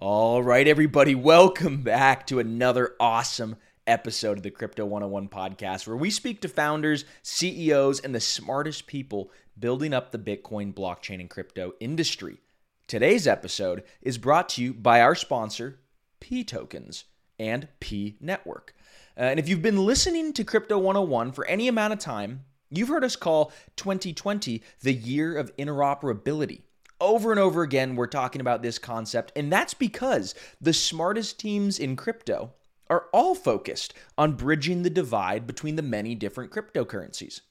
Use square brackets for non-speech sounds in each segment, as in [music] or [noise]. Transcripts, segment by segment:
All right, everybody, welcome back to another awesome episode of the Crypto 101 podcast, where we speak to founders, CEOs, and the smartest people building up the Bitcoin, blockchain, and crypto industry. Today's episode is brought to you by our sponsor, P Tokens and P Network. Uh, and if you've been listening to Crypto 101 for any amount of time, you've heard us call 2020 the year of interoperability. Over and over again, we're talking about this concept, and that's because the smartest teams in crypto are all focused on bridging the divide between the many different cryptocurrencies.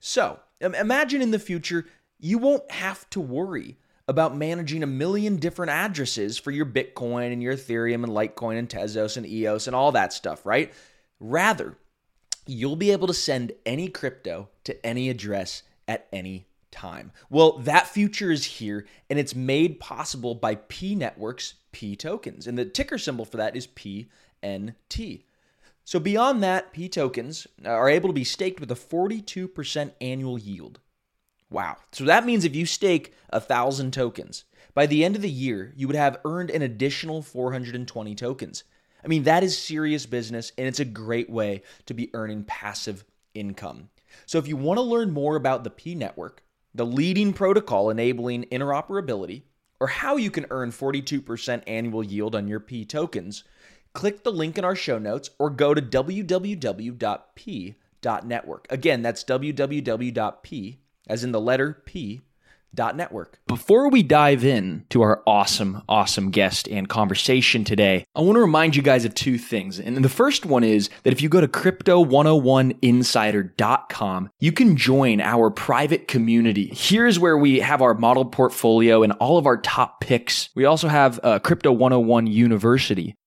So, imagine in the future, you won't have to worry about managing a million different addresses for your Bitcoin and your Ethereum and Litecoin and Tezos and EOS and all that stuff, right? Rather, you'll be able to send any crypto to any address at any time. Well, that future is here and it's made possible by P Network's P tokens. And the ticker symbol for that is PNT. So beyond that, P tokens are able to be staked with a 42% annual yield. Wow. So that means if you stake a 1,000 tokens, by the end of the year, you would have earned an additional 420 tokens. I mean, that is serious business and it's a great way to be earning passive income. So if you want to learn more about the P network, the leading protocol enabling interoperability, or how you can earn 42% annual yield on your P tokens, click the link in our show notes or go to www.p.network. Again, that's www.p, as in the letter P, network. Before we dive in to our awesome, awesome guest and conversation today, I want to remind you guys of two things. And the first one is that if you go to crypto101insider.com, you can join our private community. Here's where we have our model portfolio and all of our top picks. We also have uh, Crypto 101 University,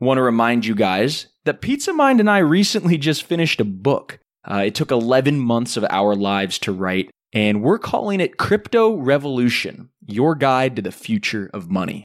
want to remind you guys that Pizza Mind and I recently just finished a book. Uh, it took 11 months of our lives to write, and we're calling it Crypto Revolution Your Guide to the Future of Money.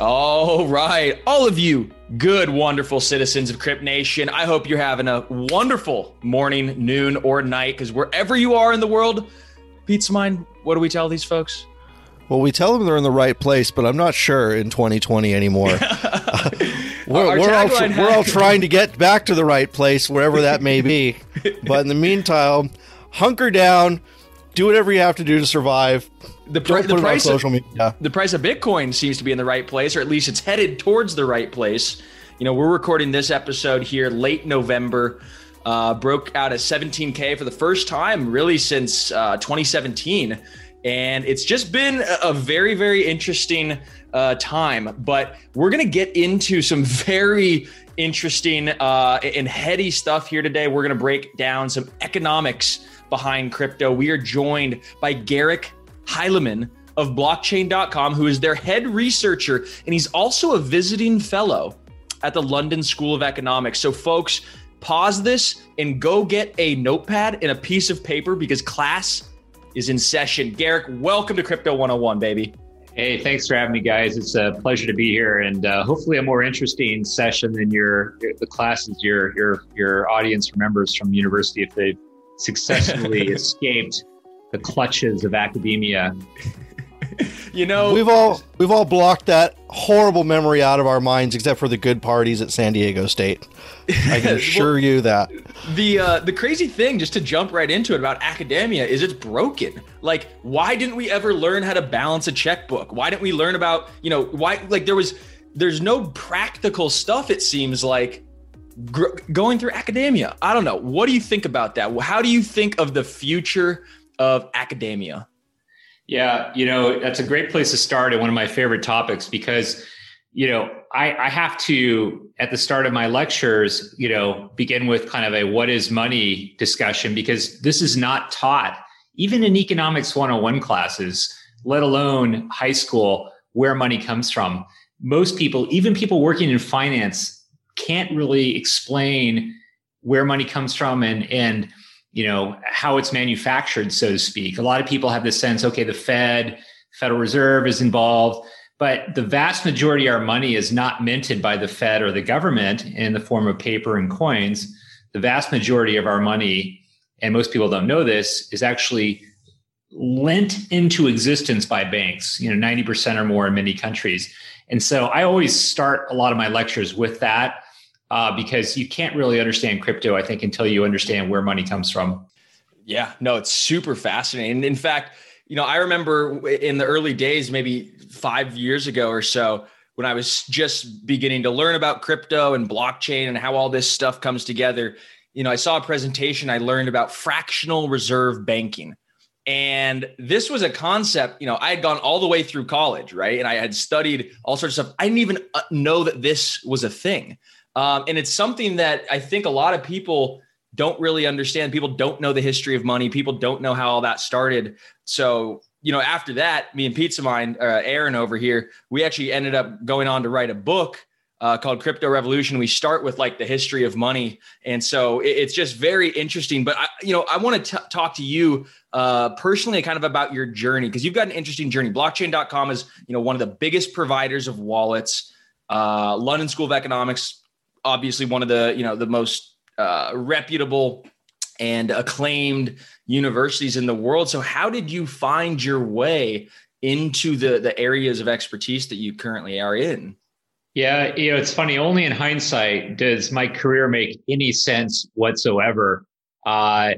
All right, all of you good, wonderful citizens of Crypt Nation. I hope you're having a wonderful morning, noon, or night, because wherever you are in the world, Pizza Mind, what do we tell these folks? Well, we tell them they're in the right place, but I'm not sure in 2020 anymore. [laughs] Uh, we're, we're, all, we're all trying to get back to the right place, wherever that may be. [laughs] but in the meantime, hunker down, do whatever you have to do to survive. The, pr- the price of, the price of Bitcoin seems to be in the right place, or at least it's headed towards the right place. You know, we're recording this episode here late November. Uh, broke out at 17k for the first time really since uh, 2017, and it's just been a, very very interesting uh, time. But we're gonna get into some [laughs] very interesting uh, and heady stuff here today. We're gonna break down some economics behind crypto. We are joined by Garrick Hileman of blockchain.com, who is their head researcher, and he's also a visiting fellow at the London School of Economics. So, folks, pause this and go get a notepad and a piece of paper because class is in session. Garrick, welcome to Crypto 101, baby. Hey, thanks for having me, guys. It's a pleasure to be here, and uh, hopefully a more interesting session than your the classes your your your audience remembers from university if they've successfully [laughs] escaped the clutches of academia. you know, we've all we've all blocked that horrible memory out of our minds, except for the good parties at San Diego State. I can [laughs] assure well, you that. The uh, the crazy thing, just to jump right into it about academia, is it's broken. Like, why didn't we ever learn how to balance a checkbook? Why didn't we learn about you know why? Like, there was there's no practical stuff. It seems like gr- going through academia. I don't know. What do you think about that? How do you think of the future of academia? Yeah, you know, that's a great place to start and one of my favorite topics because, you know, I, I have to, at the start of my lectures, you know, begin with kind of a what is money discussion because this is not taught, even in economics 101 classes, let alone high school, where money comes from. Most people, even people working in finance, can't really explain where money comes from and, and, you know how it's manufactured so to speak. A lot of people have this sense okay the fed federal reserve is involved but the vast majority of our money is not minted by the fed or the government in the form of paper and coins. The vast majority of our money and most people don't know this is actually lent into existence by banks you know 90% or more in many countries. And so i always start a lot of my lectures with that uh, because you can't really understand crypto, I think, until you understand where money comes from. Yeah, no, it's super fascinating. In fact, you know, I remember in the early days, maybe five years ago or so, when I was just beginning to learn about crypto and blockchain and how all this stuff comes together. You know, I saw a presentation, I learned about fractional reserve banking. And this was a concept, you know, I had gone all the way through college, right? And I had studied all sorts of stuff. I didn't even uh, know that this was a thing. Um, and it's something that I think a lot of people don't really understand. People don't know the history of money. People don't know how all that started. So, you know, after that, me and Pizza Mind, uh, Aaron over here, we actually ended up going on to write a book uh, called Crypto Revolution. We start with like the history of money, and so it, it's just very interesting. But I, you know, I want to talk to you uh, personally, kind of about your journey because you've got an interesting journey. Blockchain.com is you know one of the biggest providers of wallets. Uh, London School of Economics obviously one of the you know the most uh, reputable and acclaimed universities in the world. So, how did you find your way into the the areas of expertise that you currently are in? Yeah, you know, it's funny. Only in hindsight does my career make any sense whatsoever. Uh,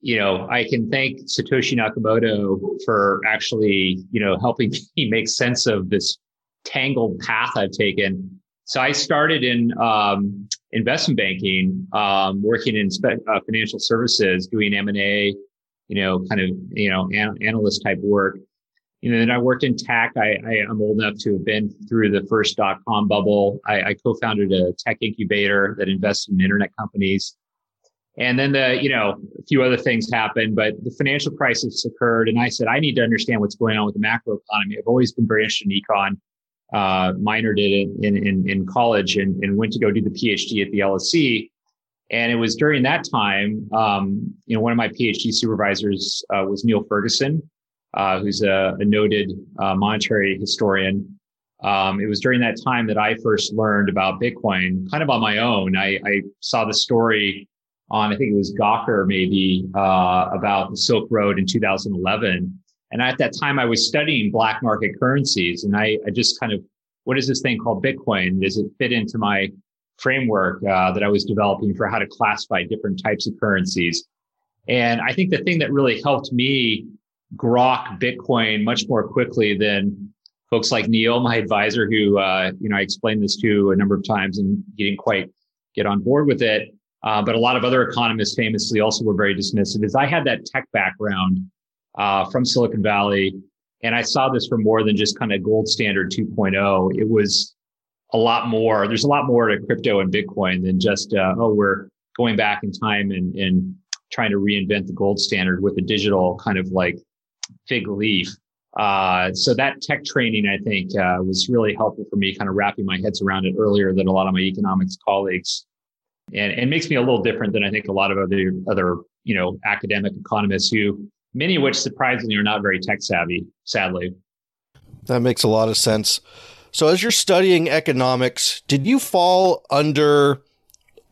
you know, I can thank Satoshi Nakamoto for actually, you know, helping [laughs] me make sense of this tangled path I've taken. So I started in um, investment banking, um, working in spe- uh, financial services, doing M and A, you know, kind of you know an- analyst type work. You know, then I worked in tech. I, I am old enough to have been through the first dot com bubble. I, I co-founded a tech incubator that invested in internet companies. And then the, you know, a few other things happened, but the financial crisis occurred. And I said, I need to understand what's going on with the macro economy. I've always been very interested in econ uh, minored in, in, in college and, and went to go do the PhD at the LSE. And it was during that time, um, you know, one of my PhD supervisors uh, was Niall Ferguson, uh, who's a, a noted uh, monetary historian. Um, it was during that time that I first learned about Bitcoin, kind of on my own. I, I saw the story on, I think it was Gawker maybe, uh, about the Silk Road in 2011. And at that time, I was studying black market currencies, and I, I just kind of, what is this thing called Bitcoin? Does it fit into my framework uh, that I was developing for how to classify different types of currencies? And I think the thing that really helped me grok Bitcoin much more quickly than folks like Niall, my advisor, who uh, you know I explained this to a number of times and he didn't quite get on board with it. Uh, but a lot of other economists famously also were very dismissive. Is I had that tech background uh, from Silicon Valley. And I saw this for more than just kind of gold standard 2.0. It was a lot more. There's a lot more to crypto and Bitcoin than just, uh, oh, we're going back in time and, and trying to reinvent the gold standard with a digital kind of like fig leaf. Uh, so that tech training, I think, uh, was really helpful for me kind of wrapping my heads around it earlier than a lot of my economics colleagues. And, and makes me a little different than I think a lot of other, other, you know, academic economists who many of which surprisingly are not very tech savvy, sadly. That makes a lot of sense. So, as you're studying economics, did you fall under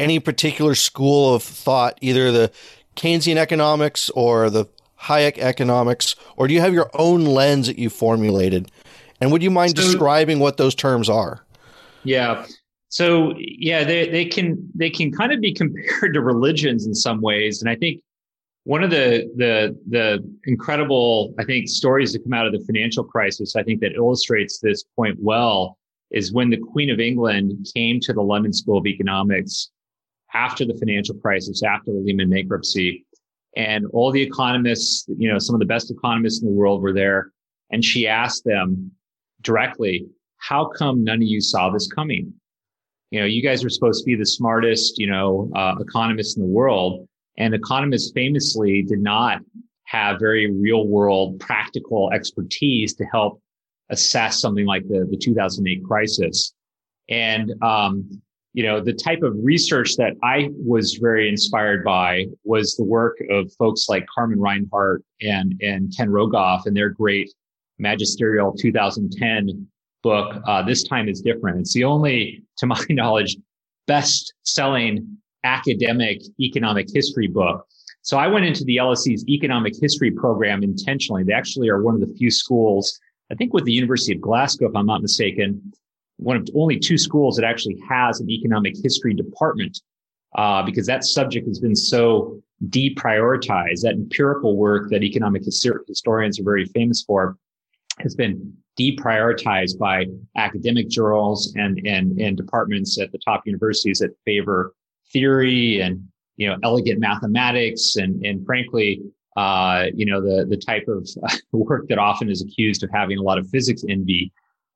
any particular school of thought, either the Keynesian economics or the Hayek economics, or do you have your own lens that you formulated? And would you mind so, describing what those terms are? Yeah. So yeah, they, they can they can kind of be compared to religions in some ways. And I think one of the the the incredible, I think, stories that come out of the financial crisis, I think that illustrates this point well, is when the Queen of England came to the London School of Economics after the financial crisis, after the Lehman bankruptcy, and all the economists, you know, some of the best economists in the world were there. And she asked them directly, how come none of you saw this coming? You know, you guys are supposed to be the smartest, you know, uh, economists in the world. And economists famously did not have very real world practical expertise to help assess something like the, the 2008 crisis. And, um, you know, the type of research that I was very inspired by was the work of folks like Carmen Reinhart and, and Ken Rogoff and their great magisterial 2010 book. Uh, this time is different. It's the only, to my [laughs] knowledge, best selling academic economic history book. So I went into the LSE's economic history program intentionally. They actually are one of the few schools, I think with the University of Glasgow, if I'm not mistaken, one of only two schools that actually has an economic history department uh, because that subject has been so deprioritized. That empirical work that economic historians are very famous for has been deprioritized by academic journals and, and, and departments at the top universities that favor theory and you know elegant mathematics and and frankly uh, you know the the type of [laughs] work that often is accused of having a lot of physics envy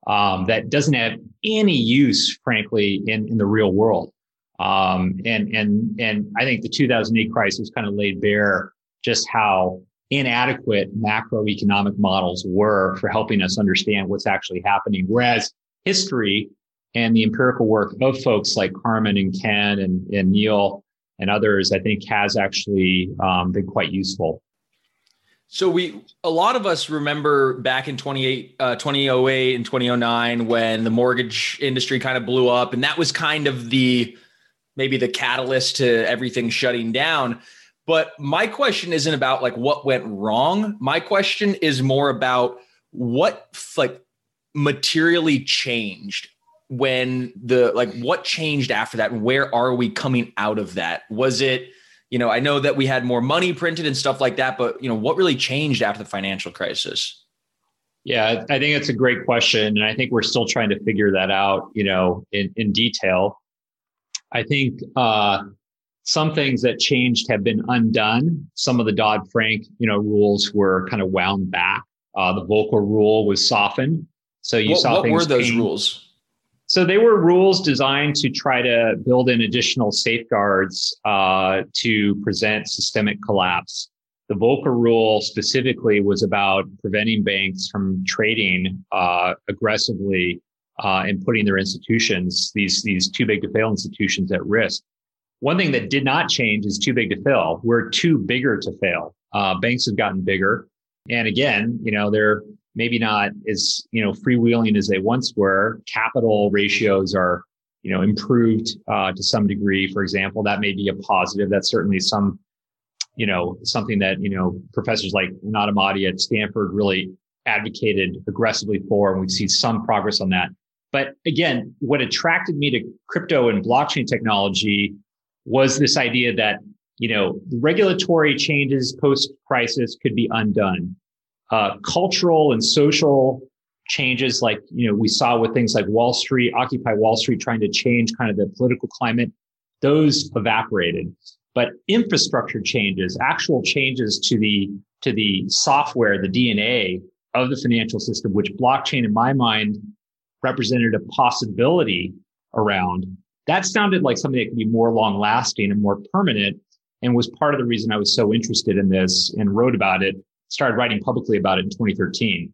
um, that doesn't have any use, frankly, in, in the real world. Um, and and and I think the 2008 crisis kind of laid bare just how inadequate macroeconomic models were for helping us understand what's actually happening. Whereas history and the empirical work of folks like Carmen and Ken and, and Niall and others, I think has actually um, been quite useful. So we, a lot of us remember back in 28, uh, 2008 and 2009 when the mortgage industry kind of blew up, and that was kind of the maybe the catalyst to everything shutting down. But my question isn't about like what went wrong. My question is more about what like materially changed when the like what changed after that where are we coming out of that? Was it you know, I know that we had more money printed and stuff like that, but you know, what really changed after the financial crisis? Yeah, I think it's a great question, and I think we're still trying to figure that out, you know, in in detail. I think uh, some things that changed have been undone. Some of the Dodd Frank, you know, rules were kind of wound back. Uh, the Volcker rule was softened, so you what, saw what things. What were those change. rules? So they were rules designed to try to build in additional safeguards uh, to prevent systemic collapse. The Volcker rule specifically was about preventing banks from trading uh, aggressively uh, and putting their institutions, these these too big to fail institutions, at risk. One thing that did not change is too big to fail. We're too bigger to fail. Uh, banks have gotten bigger, and again, you know, they're maybe not as you know freewheeling as they once were. Capital ratios are you know improved uh, to some degree. For example, that may be a positive. That's certainly some you know something that you know professors like Anat Admati at Stanford really advocated aggressively for, and we see some progress on that. But again, what attracted me to crypto and blockchain technology was this idea that you know regulatory changes post crisis could be undone uh, cultural and social changes like you know we saw with things like wall street occupy wall street trying to change kind of the political climate those evaporated. But infrastructure changes actual changes to the to the software the dna of the financial system which blockchain in my mind represented a possibility around that sounded like something that could be more long lasting and more permanent and was part of the reason i was so interested in this and wrote about it started writing publicly about it in 2013.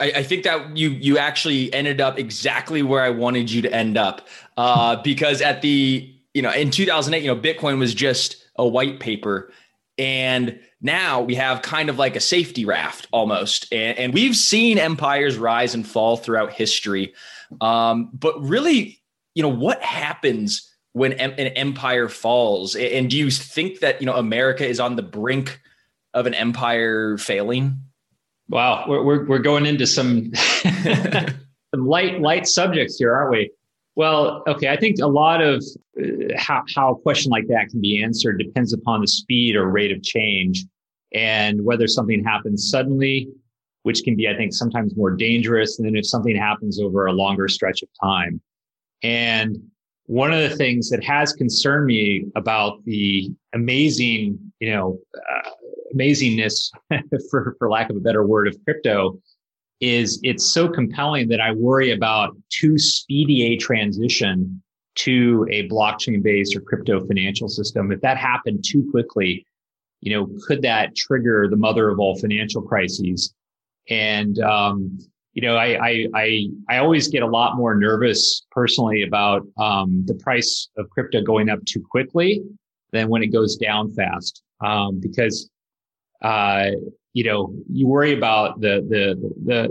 I, I, think that you you actually ended up exactly where I wanted you to end up, uh, [laughs] because at the you know in 2008, you know Bitcoin was just a white paper, and now we have kind of like a safety raft almost, and, and we've seen empires rise and fall throughout history, um, but really, you know what happens when an empire falls, and do you think that you know America is on the brink? Of an empire failing? Wow, we're we're, we're going into some [laughs] some light light subjects here, aren't we? Well, okay, I think a lot of uh, how how a question like that can be answered depends upon the speed or rate of change and whether something happens suddenly, which can be, I think, sometimes more dangerous than if something happens over a longer stretch of time. And one of the things that has concerned me about the amazing, you know, uh, amazingness, [laughs] for, for lack of a better word, of crypto is it's so compelling that I worry about too speedy a transition to a blockchain based or crypto financial system. If that happened too quickly, you know, could that trigger the mother of all financial crises? And, um, you know, I, I, I, I, always get a lot more nervous personally about, um, the price of crypto going up too quickly than when it goes down fast. Um, because, uh, you know, you worry about the, the, the,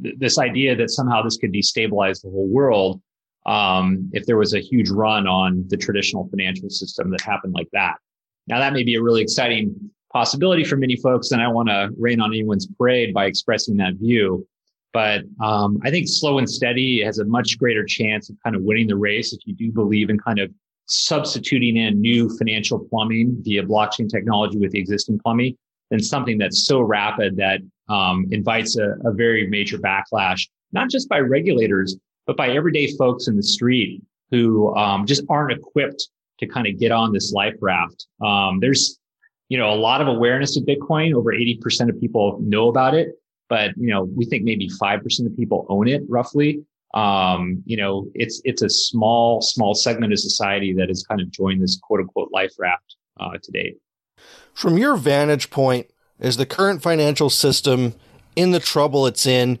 the, this idea that somehow this could destabilize the whole world. Um, if there was a huge run on the traditional financial system that happened like that. Now that may be a really exciting possibility for many folks, and I want to rain on anyone's parade by expressing that view. But um, I think slow and steady has a much greater chance of kind of winning the race if you do believe in kind of substituting in new financial plumbing via blockchain technology with the existing plumbing than something that's so rapid that um, invites a, a very major backlash, not just by regulators, but by everyday folks in the street who um, just aren't equipped to kind of get on this life raft. Um, there's, you know, a lot of awareness of Bitcoin. Over 80% of people know about it, but, you know, we think maybe 5% of people own it roughly. Um, you know, it's, it's a small, small segment of society that has kind of joined this quote unquote life raft, uh, to date. From your vantage point, is the current financial system in the trouble it's in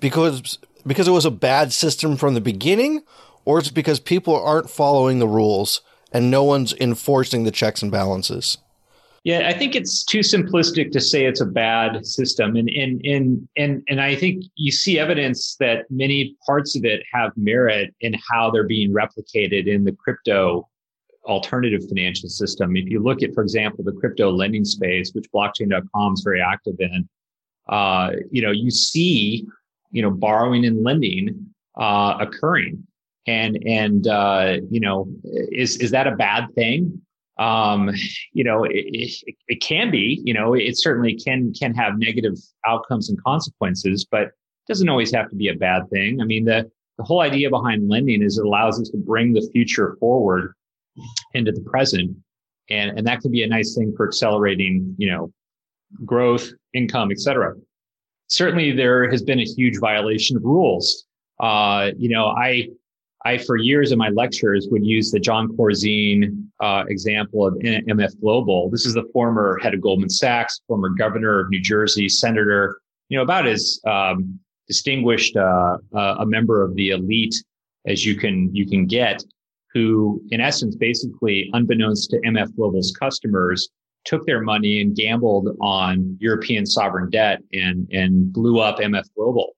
because, because it was a bad system from the beginning or it's because people aren't following the rules? and no one's enforcing the checks and balances. Yeah, I think it's too simplistic to say it's a bad system. And and and and and I think you see evidence that many parts of it have merit in how they're being replicated in the crypto alternative financial system. If you look at, for example, the crypto lending space, which blockchain.com is very active in, uh, you know, you see, you know, borrowing and lending uh, occurring. And and uh, you know is is that a bad thing? Um, you know it, it, it, can be you know it certainly can can have negative outcomes and consequences but doesn't always have to be a bad thing. I mean the the whole idea behind lending is it allows us to bring the future forward into the present. And and that can be a nice thing for accelerating you know growth income etc certainly there has been a huge violation of rules. Uh, you know i I, for years in my lectures, would use the Jon Corzine uh, example of MF Global. This is the former head of Goldman Sachs, former governor of New Jersey, senator, you know, about as um, distinguished uh, uh, a member of the elite as you can you can get, who, in essence, basically, unbeknownst to MF Global's customers, took their money and gambled on European sovereign debt and and blew up MF Global.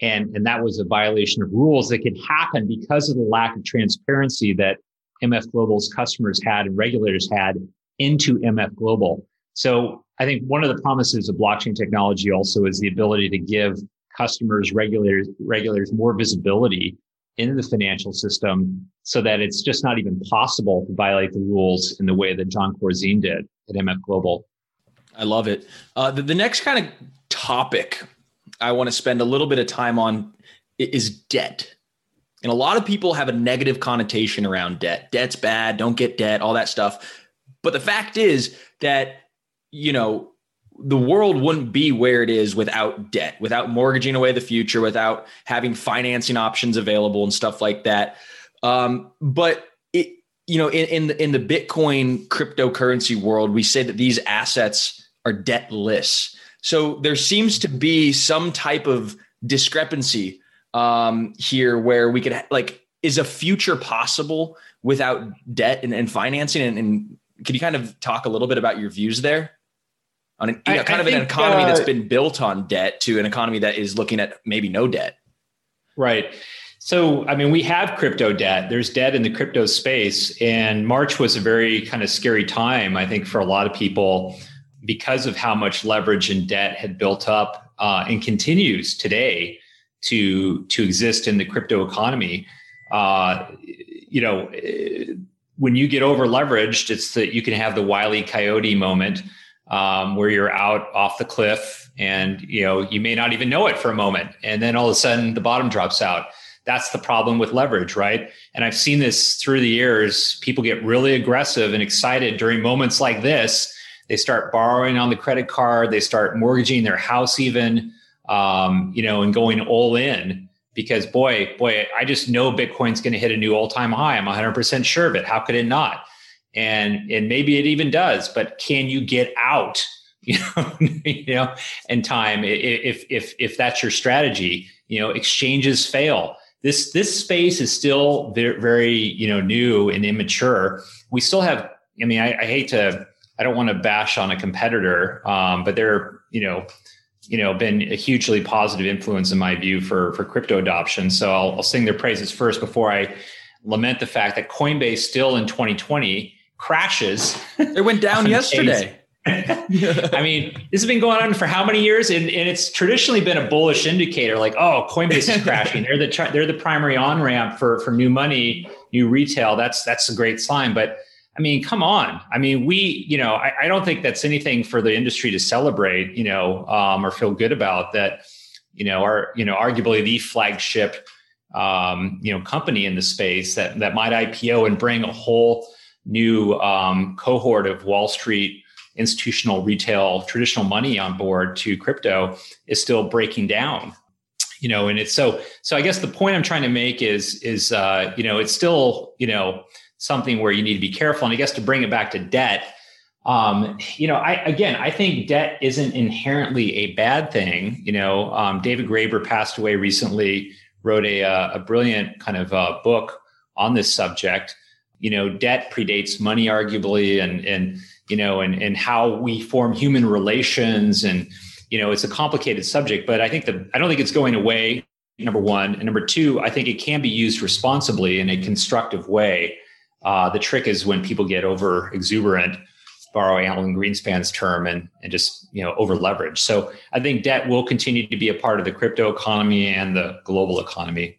And, and that was a violation of rules that could happen because of the lack of transparency that MF Global's customers had and regulators had into MF Global. So I think one of the promises of blockchain technology also is the ability to give customers, regulators, regulators more visibility into the financial system so that it's just not even possible to violate the rules in the way that Jon Corzine did at MF Global. I love it. Uh, the, the next kind of topic I want to spend a little bit of time on is debt. And a lot of people have a negative connotation around debt. Debt's bad, don't get debt, all that stuff. But the fact is that, you know, the world wouldn't be where it is without debt, without mortgaging away the future, without having financing options available and stuff like that. Um, but it, you know, in, in the in the Bitcoin cryptocurrency world, we say that these assets are debtless. So there seems to be some type of discrepancy um, here where we could like, is a future possible without debt and, and financing? And, and can you kind of talk a little bit about your views there? On an, you know, kind I of think, an economy uh, that's been built on debt to an economy that is looking at maybe no debt. Right. So, I mean, we have crypto debt. There's debt in the crypto space. And March was a very kind of scary time, I think, for a lot of people because of how much leverage and debt had built up uh, and continues today to to exist in the crypto economy. Uh, you know, when you get over leveraged, it's that you can have the wily coyote moment um, where you're out off the cliff and you know you may not even know it for a moment, and then all of a sudden the bottom drops out. That's the problem with leverage, right? And I've seen this through the years. People get really aggressive and excited during moments like this. They start borrowing on the credit card. They start mortgaging their house, even um, you know, and going all in because boy, boy, I just know Bitcoin's going to hit a new all-time high. I'm 100% sure of it. How could it not? And and maybe it even does, but can you get out? [laughs] You know, you know, in time if if if that's your strategy. You know, exchanges fail. This this space is still very, you know new and immature. We still have. I mean, I, I hate to. I don't want to bash on a competitor, um, but they're you know you know been a hugely positive influence in my view for for crypto adoption. So I'll, I'll sing their praises first before I lament the fact that Coinbase still in 2020 crashes. It went down [laughs] yesterday. [laughs] I mean, this has been going on for how many years? And, and, it's traditionally been a bullish indicator, like, oh, Coinbase is crashing. they're the they're the primary on ramp for for new money, new retail. That's that's a great sign. But I mean, come on. I mean, we, you know, I, I, don't think that's anything for the industry to celebrate, you know, um, or feel good about that, you know, are, you know, arguably the flagship, um, you know, company in the space that, that might IPO and bring a whole new um, cohort of Wall Street institutional retail traditional money on board to crypto is still breaking down you know and it's so so i guess the point i'm trying to make is is uh you know it's still you know something where you need to be careful. And I guess to bring it back to debt, um, you know, I again, I think debt isn't inherently a bad thing. You know, um, David Graeber passed away recently, wrote a uh, a brilliant kind of uh, book on this subject. You know, debt predates money, arguably, and and you know, and and how we form human relations, and you know, it's a complicated subject. But I think that I don't think it's going away. Number one, and number two, I think it can be used responsibly in a constructive way uh, the trick is when people get over exuberant, borrowing Alan Greenspan's term, and and just you know over leverage. So I think debt will continue to be a part of the crypto economy and the global economy.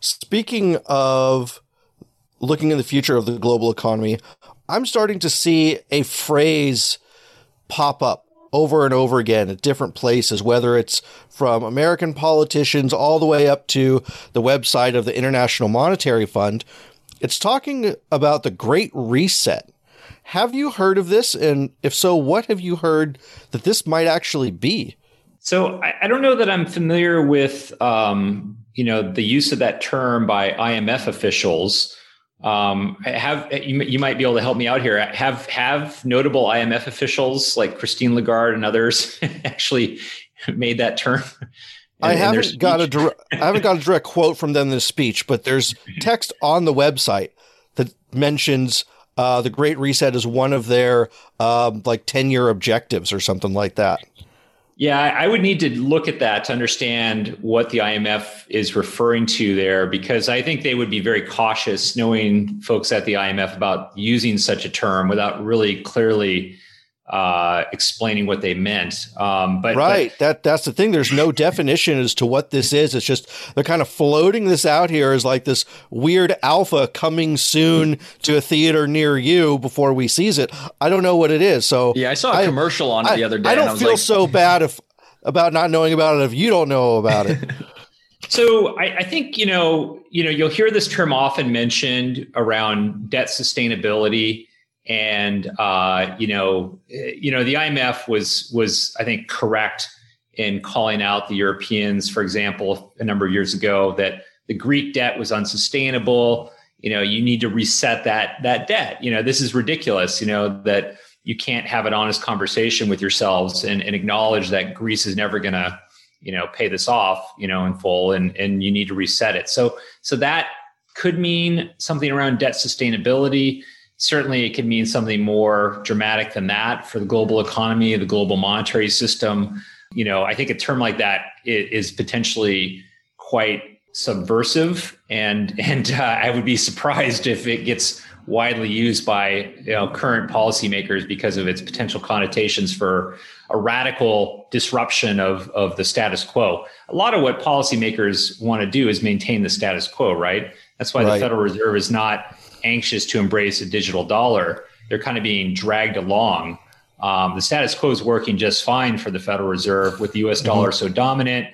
Speaking of looking in the future of the global economy, I'm starting to see a phrase pop up over and over again at different places, whether it's from American politicians all the way up to the website of the International Monetary Fund, it's talking about the Great Reset. Have you heard of this? And if so, what have you heard that this might actually be? So I, I don't know that I'm familiar with, um, you know, the use of that term by IMF officials. Um, have you, you might be able to help me out here? Have have notable IMF officials like Christine Lagarde and others [laughs] actually made that term? [laughs] I haven't got a direct, I haven't got a direct quote from them in the speech, but there's text on the website that mentions uh, the Great Reset is one of their um, like ten year objectives or something like that. Yeah, I would need to look at that to understand what the IMF is referring to there, because I think they would be very cautious, knowing folks at the IMF about using such a term without really clearly uh, explaining what they meant. Um, but right, but, that that's the thing. There's no definition as to what this is. It's just they're kind of floating this out here as like this weird alpha coming soon to a theater near you before we seize it. I don't know what it is. So yeah, I saw a I, commercial on it the other day. I don't I feel like, so bad if about not knowing about it if you don't know about it. [laughs] So I, I, think you know, you know, you'll hear this term often mentioned around debt sustainability and uh, you know, you know, the IMF was was I think correct in calling out the Europeans, for example, a number of years ago that the Greek debt was unsustainable. You know, you need to reset that that debt. You know, this is ridiculous. You know that you can't have an honest conversation with yourselves and, and acknowledge that Greece is never going to, you know, pay this off, you know, in full, and and you need to reset it. So so that could mean something around debt sustainability certainly it could mean something more dramatic than that for the global economy, the global monetary system. You know, I think a term like that is potentially quite subversive, and [laughs] and uh, I would be surprised if it gets widely used by you know, current policymakers because of its potential connotations for a radical disruption of, of the status quo. A lot of what policymakers want to do is maintain the status quo, right? That's why right. the Federal Reserve is not anxious to embrace a digital dollar. They're kind of being dragged along. Um, the status quo is working just fine for the Federal Reserve with the U.S. Mm-hmm. dollar so dominant,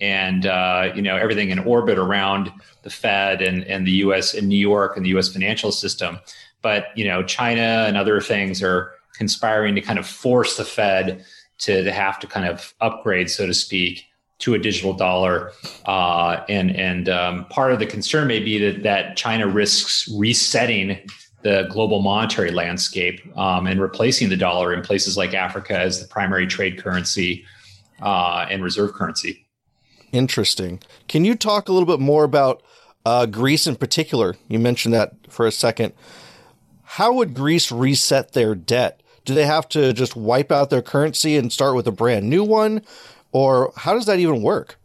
and uh, you know everything in orbit around the Fed and, and the U.S. in New York and the U.S. financial system. But you know China and other things are conspiring to kind of force the Fed to, to have to kind of upgrade, so to speak, to a digital dollar. Uh, and and um, part of the concern may be that, that China risks resetting the global monetary landscape um, and replacing the dollar in places like Africa as the primary trade currency uh, and reserve currency. Interesting. Can you talk a little bit more about uh, Greece in particular? You mentioned that for a second. How would Greece reset their debt? Do they have to just wipe out their currency and start with a brand new one? Or how does that even work?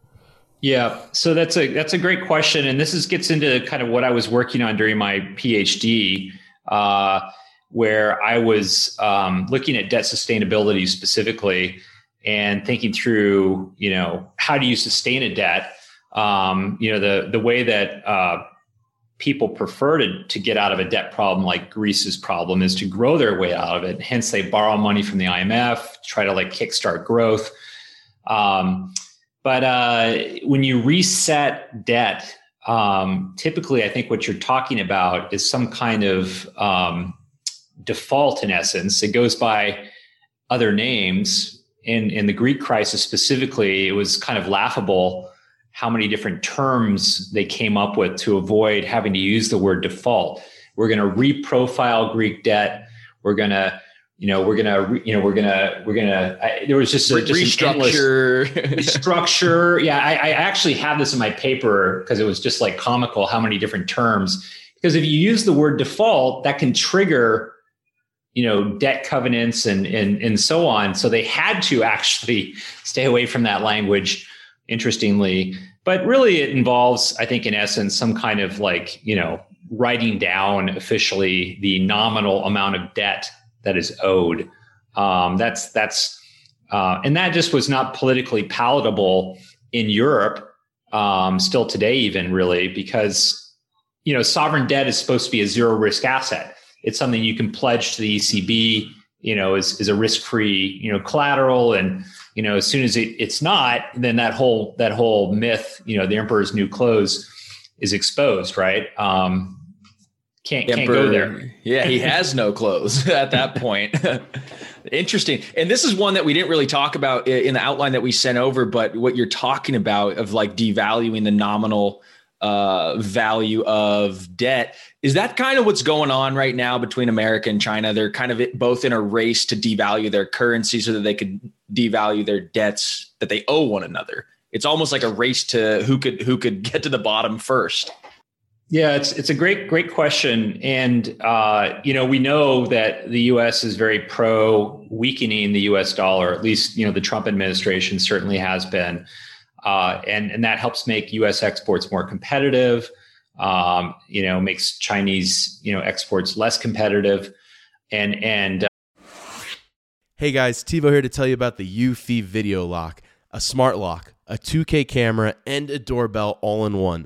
Yeah, so that's a that's a great question, and this is gets into kind of what I was working on during my PhD, uh, where I was um, looking at debt sustainability specifically and thinking through, you know, how do you sustain a debt? Um, you know, the the way that uh, people prefer to, to get out of a debt problem like Greece's problem is to grow their way out of it. Hence, they borrow money from the IMF, try to like kickstart growth. Um, but uh, when you reset debt, um, typically, I think what you're talking about is some kind of um, default in essence. It goes by other names. In, in the Greek crisis specifically, it was kind of laughable how many different terms they came up with to avoid having to use the word default. We're going to reprofile Greek debt. We're going to you know we're gonna you know we're gonna we're gonna I, there was just, a, just restructure. [laughs] structure yeah I, I actually have this in my paper because it was just like comical how many different terms. Because if you use the word default that can trigger you know debt covenants and and and so on. So they had to actually [laughs] stay away from that language interestingly. But really it involves i think in essence some kind of like you know writing down officially the nominal amount of debt that is owed. Um, that's that's uh, and that just was not politically palatable in Europe um, still today, even really, because you know sovereign debt is supposed to be a zero risk asset. It's something you can pledge to the ECB. You know, is is a risk free you know collateral, and you know as soon as it, it's not, then that whole that whole myth, you know, the emperor's new clothes, is exposed, right? Um, can't, can't go there. Yeah, he has no clothes [laughs] at that point. [laughs] Interesting. And this is one that we didn't really talk about in the outline that we sent over, but what you're talking about of like devaluing the nominal uh, value of debt is that kind of what's going on right now between America and China? They're kind of both in a race to devalue their currency so that they could devalue their debts that they owe one another. It's almost like a race to who could who could get to the bottom first. Yeah, it's it's a great great question, and uh, you know we know that the U.S. is very pro weakening the U.S. dollar. At least you know the Trump administration certainly has been, uh, and and that helps make U.S. exports more competitive. Um, you know, makes Chinese you know exports less competitive, and and. Uh, hey guys, TiVo here to tell you about the Eufy Video Lock, a smart lock, a 2K camera, and a doorbell all in one.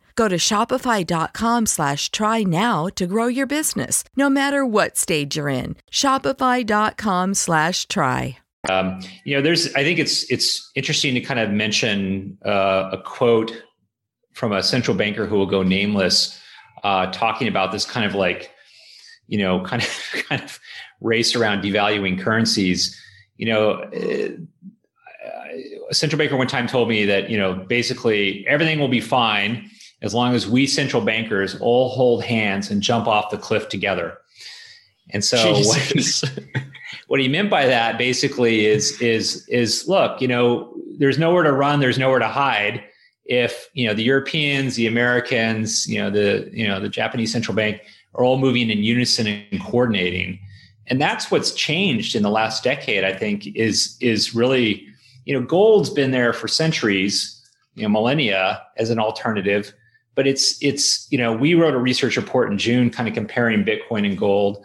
Go to shopify.com slash try now to grow your business, no matter what stage you're in. Shopify.com slash try. Um, you know, there's, I think it's, it's interesting to kind of mention uh, a quote from a central banker who will go nameless, uh, talking about this kind of like, you know, [laughs] kind of kind of race around devaluing currencies. You know, uh, a central banker one time told me that you know basically everything will be fine as long as we central bankers all hold hands and jump off the cliff together. And so what, what he meant by that basically is is is look, you know, there's nowhere to run, there's nowhere to hide if you know the Europeans, the Americans, you know the you know the Japanese central bank are all moving in unison and coordinating, and that's what's changed in the last decade. I think is is really you know gold's been there for centuries, you know millennia as an alternative, but it's it's you know we wrote a research report in June, kind of comparing Bitcoin and gold.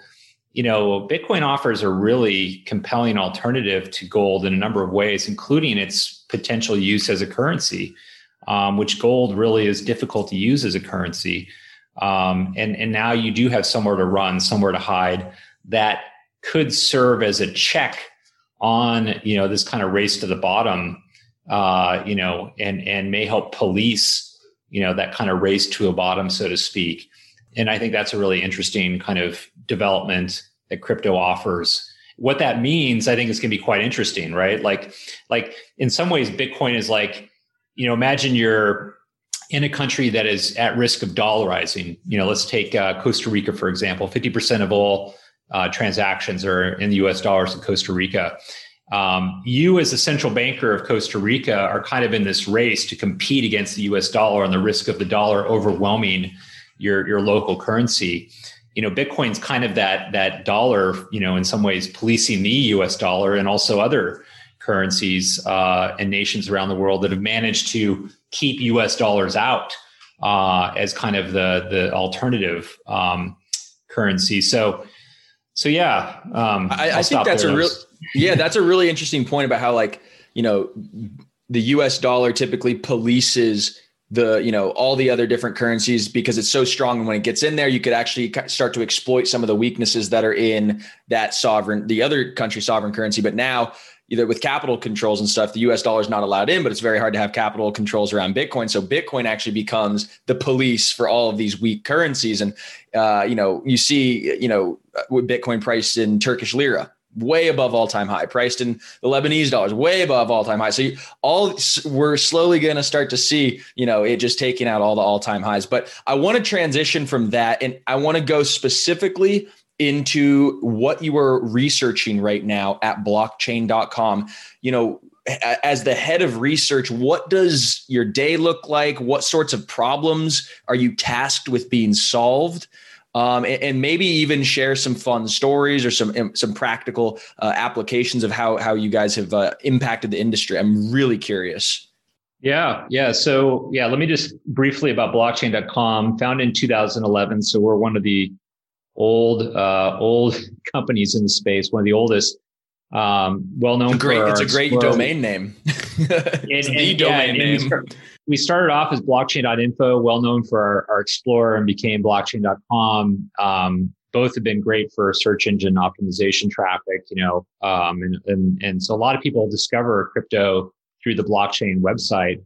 You know, Bitcoin offers a really compelling alternative to gold in a number of ways, including its potential use as a currency um, which gold really is difficult to use as a currency. Um, and, and now you do have somewhere to run, somewhere to hide that could serve as a check on, you know, this kind of race to the bottom, uh, you know, and, and may help police, you know, that kind of race to a bottom, so to speak. And I think that's a really interesting kind of development that crypto offers what that means i think is going to be quite interesting right like like in some ways bitcoin is like you know, imagine you're in a country that is at risk of dollarizing. You know, let's take uh, Costa Rica, for example. 50% of all uh, transactions are in the US dollars in Costa Rica. Um, you, as a central banker of Costa Rica, are kind of in this race to compete against the US dollar and the risk of the dollar overwhelming your, your local currency. You know, Bitcoin's kind of that, that dollar, you know, in some ways policing the US dollar and also other currencies uh, and nations around the world that have managed to keep U.S. dollars out uh, as kind of the the alternative um, currency. So, so yeah, um, I, I think that's a real yeah, that's a really interesting point about how like you know the U.S. dollar typically polices the you know all the other different currencies because it's so strong and when it gets in there you could actually start to exploit some of the weaknesses that are in that sovereign the other country sovereign currency but now either with capital controls and stuff, the US dollar is not allowed in, but it's very hard to have capital controls around Bitcoin. So Bitcoin actually becomes the police for all of these weak currencies. And, uh, you know, you see, you know, with Bitcoin priced in Turkish lira, way above all time high, priced in the Lebanese dollars, way above all time high. So you, all we're slowly going to start to see, you know, it just taking out all the all time highs. But I want to transition from that, and I want to go specifically into what you are researching right now at blockchain.com. You know, as the head of research, what does your day look like? What sorts of problems are you tasked with being solved? Um, and, and, maybe even share some fun stories or some um, some practical uh, applications of how how you guys have uh, impacted the industry. I'm really curious. Yeah, yeah. So yeah, let me just briefly about blockchain.com, founded in 2011. So we're one of the old uh, old [laughs] companies in the space, one of the oldest. Um, well known. Great, it's a great domain name. [laughs] it's and, the and, domain yeah, name. We, start, we, started off as blockchain.info, well known for our, our Explorer, and became blockchain.com. Um, both have been great for search engine optimization traffic, you know, um, and, and and so a lot of people discover crypto through the blockchain website.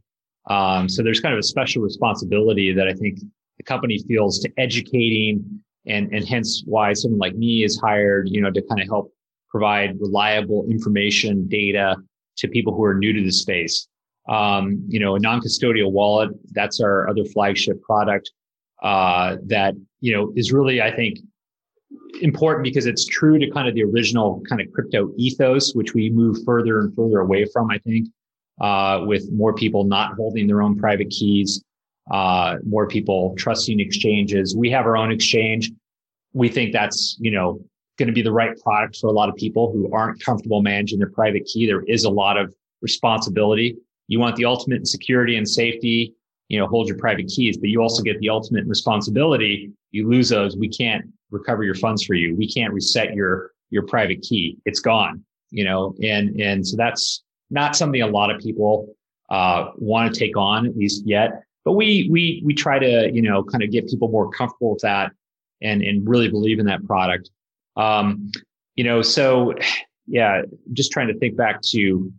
Um, so there's kind of a special responsibility that I think the company feels to educating and and hence why someone like me is hired, you know, to kind of help provide reliable information, data to people who are new to the space. Um, you know, a non-custodial wallet, that's our other flagship product, uh, that, you know, is really, I think, important because it's true to kind of the original kind of crypto ethos, which we move further and further away from, I think, uh, with more people not holding their own private keys, uh, more people trusting exchanges. We have our own exchange. We think that's, you know, going to be the right product for a lot of people who aren't comfortable managing their private key. There is a lot of responsibility. You want the ultimate security and safety, you know, hold your private keys, but you also get the ultimate responsibility. You lose those. We can't recover your funds for you. We can't reset your, your private key. It's gone, you know, and, and so that's not something a lot of people, uh, want to take on at least yet. But we, we, we try to, you know, kind of get people more comfortable with that and, and really believe in that product. Um, you know, so yeah, just trying to think back to,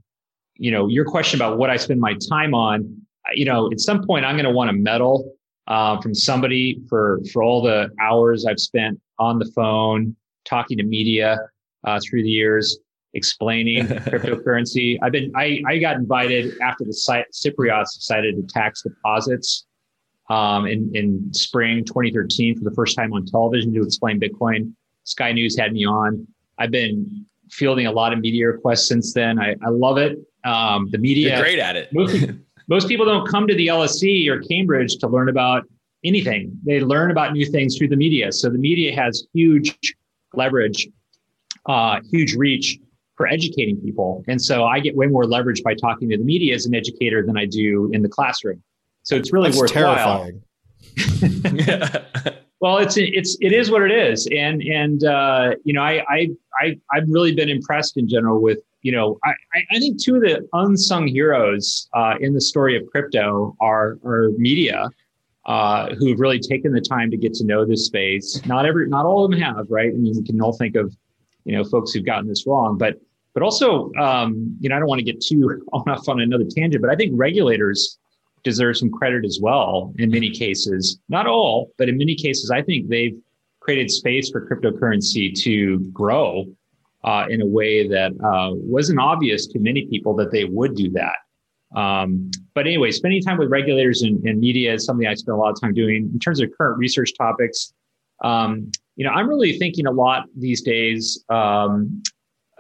you know, your question about what I spend my time on. You know, at some point I'm going to want a medal uh, from somebody for for all the hours I've spent on the phone talking to media uh, through the years, explaining [laughs] cryptocurrency. I've been I, I got invited after the site Cypriots decided to tax deposits um, in in spring 2013 for the first time on television to explain Bitcoin. Sky News had me on. I've been fielding a lot of media requests since then. I, I love it. Um, the media, You're great at it. most, [laughs] most people don't come to the LSE or Cambridge to learn about anything. They learn about new things through the media. So the media has huge leverage, uh, huge reach for educating people. And so I get way more leverage by talking to the media as an educator than I do in the classroom. So it's really That's worthwhile. Terrifying. [laughs] [laughs] Well, it's it's it is what it is, and and uh, you know I I I I've really been impressed in general with you know I I think two of the unsung heroes uh, in the story of crypto are are media. Uh, who have really taken the time to get to know this space. Not every, not all of them have, right? I mean, we can all think of, you know, folks who've gotten this wrong, but, but also, um, you know, I don't want to get too [laughs] off on another tangent, but I think regulators deserve some credit as well in many cases. Not all, but in many cases, I think they've created space for cryptocurrency to grow uh, in a way that uh, wasn't obvious to many people that they would do that. Um, but anyway, spending time with regulators and, and, media is something I spend a lot of time doing. In terms of current research topics, um, you know, I'm really thinking a lot these days. Um,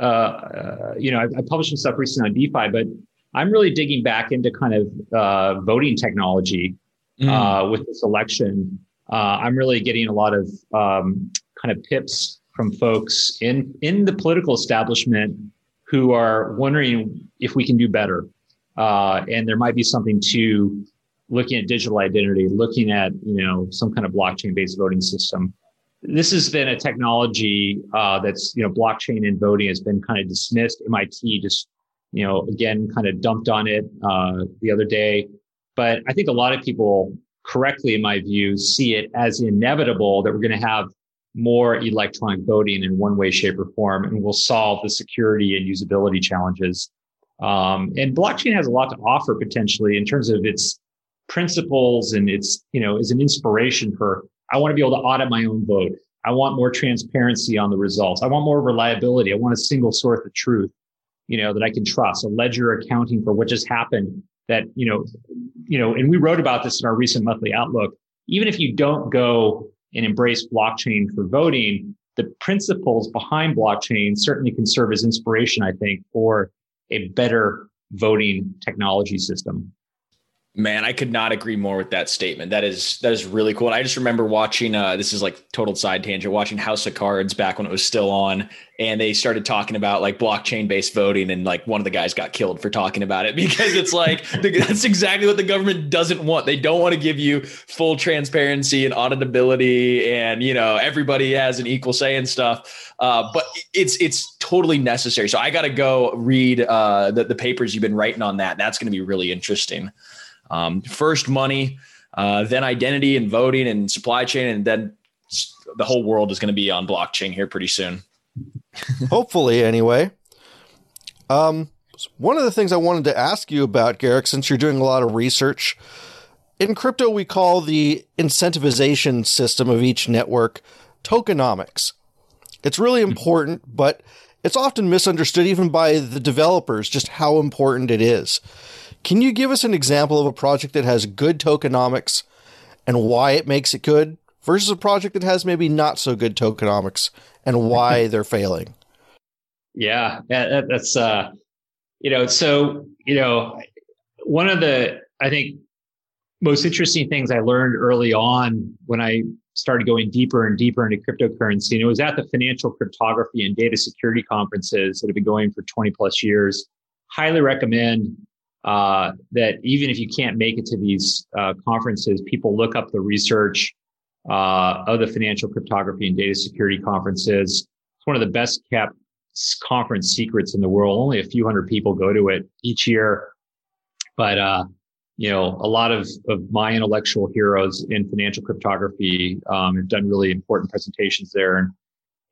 uh, uh you know, I, I published some stuff recently on DeFi, but I'm really digging back into kind of uh, voting technology mm. uh, with this election. Uh, I'm really getting a lot of um, kind of pips from folks in in the political establishment who are wondering if we can do better. Uh, and there might be something to looking at digital identity, looking at you know some kind of blockchain based voting system. This has been a technology uh, that's you know blockchain and voting has been kind of dismissed. MIT just you know, again, kind of dumped on it uh, the other day. But I think a lot of people correctly, in my view, see it as inevitable that we're going to have more electronic voting in one way, shape, or form, and will solve the security and usability challenges. Um, and blockchain has a lot to offer potentially in terms of its principles and its, you know, is an inspiration for, I want to be able to audit my own vote. I want more transparency on the results. I want more reliability. I want a single source of truth you know, that I can trust, a ledger accounting for what just happened that, you know, you know, and we wrote about this in our recent monthly outlook. Even if you don't go and embrace blockchain for voting, the principles behind blockchain certainly can serve as inspiration, I think, for a better voting technology system. Man, I could not agree more with that statement. That is that is really cool. And I just remember watching uh this is like total side tangent, watching House of Cards back when it was still on and they started talking about like blockchain based voting and like one of the guys got killed for talking about it [laughs] because it's like that's exactly what the government doesn't want. They don't want to give you full transparency and auditability and you know everybody has an equal say and stuff. Uh, but it's it's totally necessary. So I got to go read uh, the the papers you've been writing on that. That's going to be really interesting. Um, first money, uh, then identity and voting and supply chain, and then the whole world is going to be on blockchain here pretty soon. Hopefully, anyway. Um, one of the things I wanted to ask you about, Garrick, since you're doing a lot of research in crypto, we call the incentivization system of each network tokenomics. It's really important, but it's often misunderstood even by the developers just how important it is. Can you give us an example of a project that has good tokenomics and why it makes it good versus a project that has maybe not so good tokenomics and why [laughs] they're failing? Yeah, that, that's uh, you know, so you know, one of the I think most interesting things I learned early on when I started going deeper and deeper into cryptocurrency, and it was at the financial cryptography and data security conferences that have been going for 20 plus years. Highly recommend uh, that even if you can't make it to these uh, conferences, people look up the research uh, of the financial cryptography and data security conferences. It's one of the best kept conference secrets in the world. Only a few hundred people go to it each year, but uh, you know, a lot of, of my intellectual heroes in financial cryptography um, have done really important presentations there. And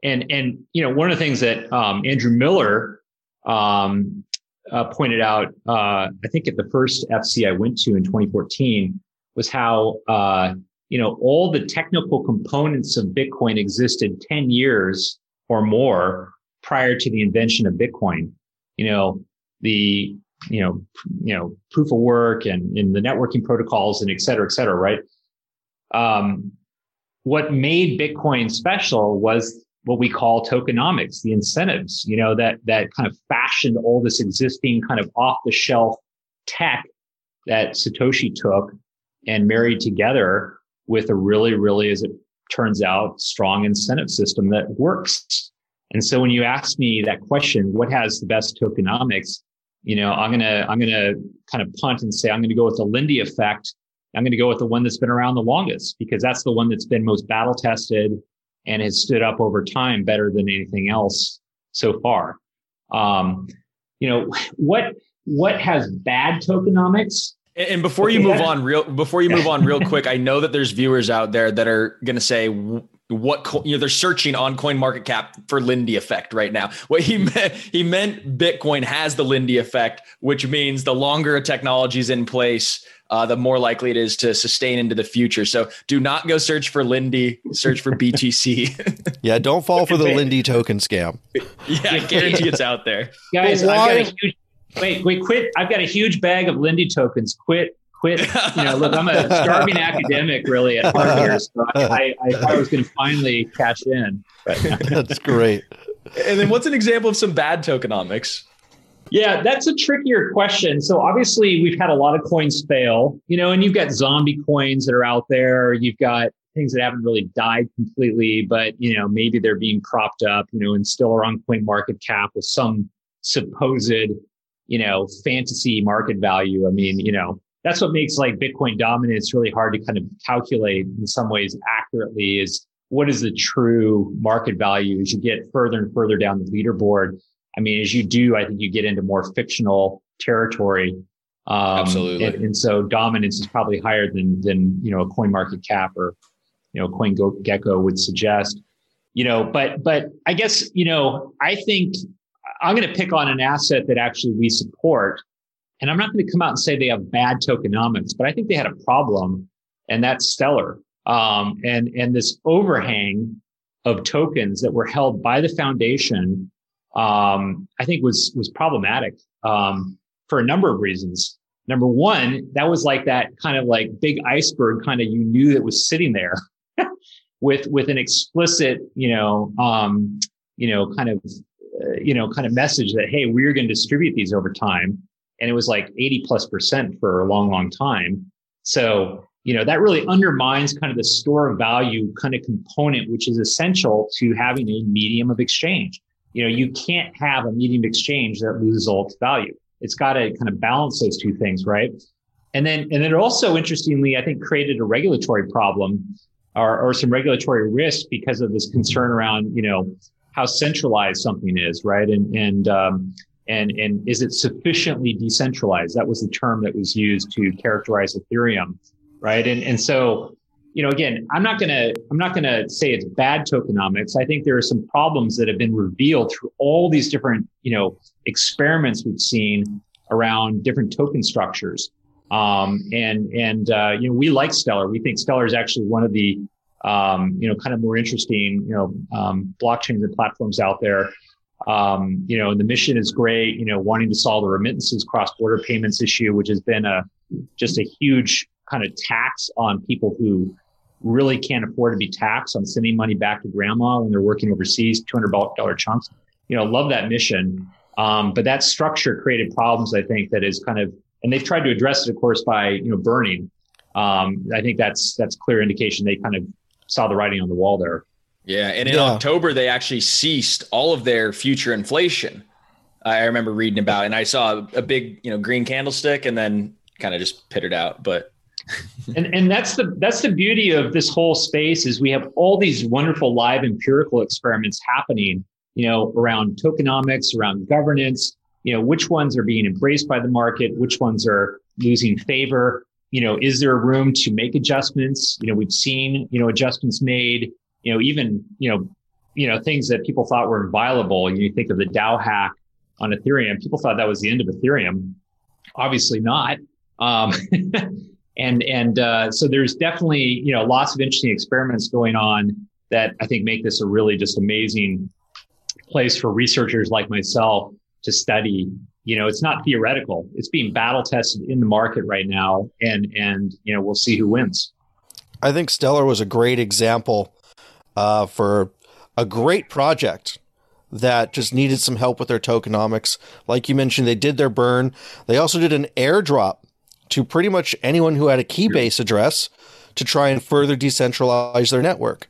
and and you know, one of the things that um, Andrew Miller um, uh, pointed out, uh, I think at the first FC I went to in 2014, was how uh, you know all the technical components of Bitcoin existed 10 years or more prior to the invention of Bitcoin. You know the you know you know proof of work and in the networking protocols and et cetera, et cetera, right? Um, what made Bitcoin special was what we call tokenomics, the incentives, you know, that, that kind of fashioned all this existing kind of off the shelf tech that Satoshi took and married together with a really, really, as it turns out, strong incentive system that works. And so when you ask me that question, what has the best tokenomics? You know, I'm going to, I'm going to kind of punt and say, I'm going to go with the Lindy effect. I'm going to go with the one that's been around the longest because that's the one that's been most battle tested and has stood up over time better than anything else so far. Um, you know, what what has bad tokenomics? And before you move on real before you move on real [laughs] quick, I know that there's viewers out there that are going to say what you know they're searching on coin market cap for lindy effect right now what he meant he meant bitcoin has the lindy effect which means the longer a technology is in place uh, the more likely it is to sustain into the future. So do not go search for Lindy, search for BTC. [laughs] yeah, don't fall for the Lindy token scam. yeah, I guarantee it's out there. Guys, I've got a huge, wait, wait, quit. I've got a huge bag of Lindy tokens. Quit quit. You know, look, I'm a starving academic really at heart here, so I, I, I thought I was going to finally cash in. [laughs] That's great. And then, what's an example of some bad tokenomics? Yeah, that's a trickier question. So obviously we've had a lot of coins fail, you know, and you've got zombie coins that are out there. You've got things that haven't really died completely, but you know, maybe they're being propped up, you know, and still are on coin market cap with some supposed, you know, fantasy market value. I mean, you know, that's what makes like Bitcoin dominance really hard to kind of calculate in some ways accurately is what is the true market value as you get further and further down the leaderboard. I mean, as you do, I think you get into more fictional territory. Um, Absolutely. And, and, so dominance is probably higher than, than, you know, a coin market cap or, you know, coin gecko would suggest, you know, but, but I guess, you know, I think I'm going to pick on an asset that actually we support. And I'm not going to come out and say they have bad tokenomics, but I think they had a problem and that's Stellar. Um, and, and this overhang of tokens that were held by the foundation um, I think was was problematic um, for a number of reasons. Number one, that was like that kind of like big iceberg, kind of you knew that was sitting there [laughs] with with an explicit, you know, um, you know, kind of, uh, you know, kind of message that hey, we're going to distribute these over time. And it was like 80 plus percent for a long, long time. So, you know, that really undermines kind of the store of value kind of component, which is essential to having a medium of exchange. You know, you can't have a medium of exchange that loses all its value. It's got to kind of balance those two things, right? And then, and then also interestingly, I think created a regulatory problem or, or some regulatory risk because of this concern around, you know, how centralized something is, right? And, and, um, and, and is it sufficiently decentralized? That was the term that was used to characterize Ethereum, right? And, and so, you know, again, I'm not to, I'm not to say it's bad tokenomics. I think there are some problems that have been revealed through all these different, you know, experiments we've seen around different token structures. Um, and, and, uh, you know, we like Stellar. We think Stellar is actually one of the, um, you know, kind of more interesting, you know, um, blockchains and platforms out there. Um, you know, the mission is great, you know, wanting to solve the remittances cross border payments issue, which has been a, just a huge kind of tax on people who really can't afford to be taxed on sending money back to grandma when they're working overseas, $200 chunks. You know, love that mission. Um, but that structure created problems, I think, that is kind of and they've tried to address it, of course, by you know burning. Um, I think that's that's clear indication they kind of saw the writing on the wall there. Yeah, and in yeah. October they actually ceased all of their future inflation. I remember reading about, and I saw a big you know green candlestick, and then kind of just pittered out. But [laughs] and and that's the that's the beauty of this whole space is we have all these wonderful live empirical experiments happening, you know, around tokenomics, around governance, you know, which ones are being embraced by the market, which ones are losing favor. You know, is there room to make adjustments? You know, we've seen, you know, adjustments made, you know, even, you know, you know, things that people thought were inviolable. You think of the DAO hack on Ethereum. People thought that was the end of Ethereum. Obviously not. Um, [laughs] and, and, uh, so there's definitely, you know, lots of interesting experiments going on that I think make this a really just amazing place for researchers like myself to study. You know, it's not theoretical. It's being battle tested in the market right now, and and you know we'll see who wins. I think Stellar was a great example uh, for a great project that just needed some help with their tokenomics. Like you mentioned, they did their burn. They also did an airdrop to pretty much anyone who had a Keybase address to try and further decentralize their network.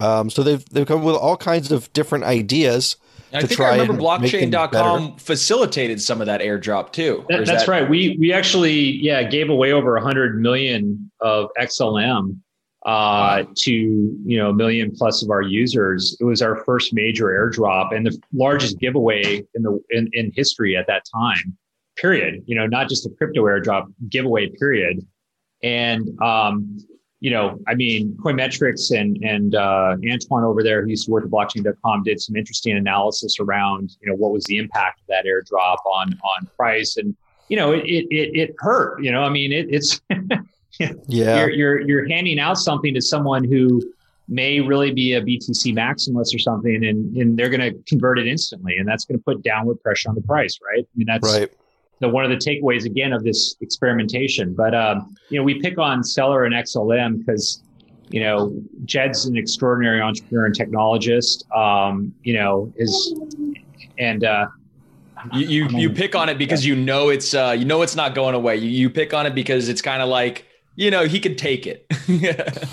Um, so they've they've come up with all kinds of different ideas I think I remember blockchain.com facilitated some of that airdrop too. That, that's that- right. We we actually yeah gave away over 100 million of XLM uh, to you know a million plus of our users. It was our first major airdrop and the largest giveaway in the in, in history at that time. Period. You know, not just a crypto airdrop giveaway. Period. And um, you know, I mean, Coinmetrics and and uh, Antoine over there, who used to work at blockchain.com, did some interesting analysis around, you know, what was the impact of that airdrop on on price, and you know, it it it, hurt. You know, I mean, it, it's [laughs] yeah, you're, you're you're handing out something to someone who may really be a BTC maximalist or something, and and they're going to convert it instantly, and that's going to put downward pressure on the price, right? I mean, that's right the one of the takeaways again of this experimentation. But um, you know, we pick on Stellar and XLM because you know Jed's an extraordinary entrepreneur and technologist. Um, you know, is and uh, you you, you pick on it because you know it's uh, you know it's not going away. You you pick on it because it's kind of like you know he could take it. [laughs]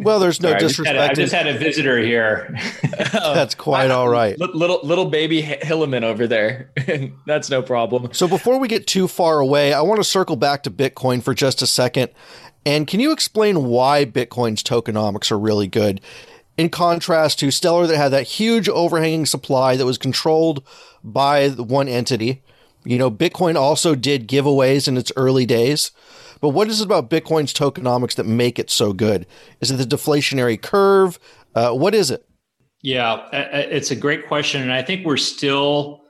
Well, there's no disrespect. I just, had a visitor here. [laughs] That's quite all right. [laughs] Little little baby Hileman over there. That's no problem. So before we get too far away, I want to circle back to Bitcoin for just a second. And can you explain why Bitcoin's tokenomics are really good? In contrast to Stellar, that had that huge overhanging supply that was controlled by one entity. You know, Bitcoin also did giveaways in its early days. But what is it about Bitcoin's tokenomics that make it so good? Is it the deflationary curve? Uh, what is it? Yeah, it's a great question, and I think we're still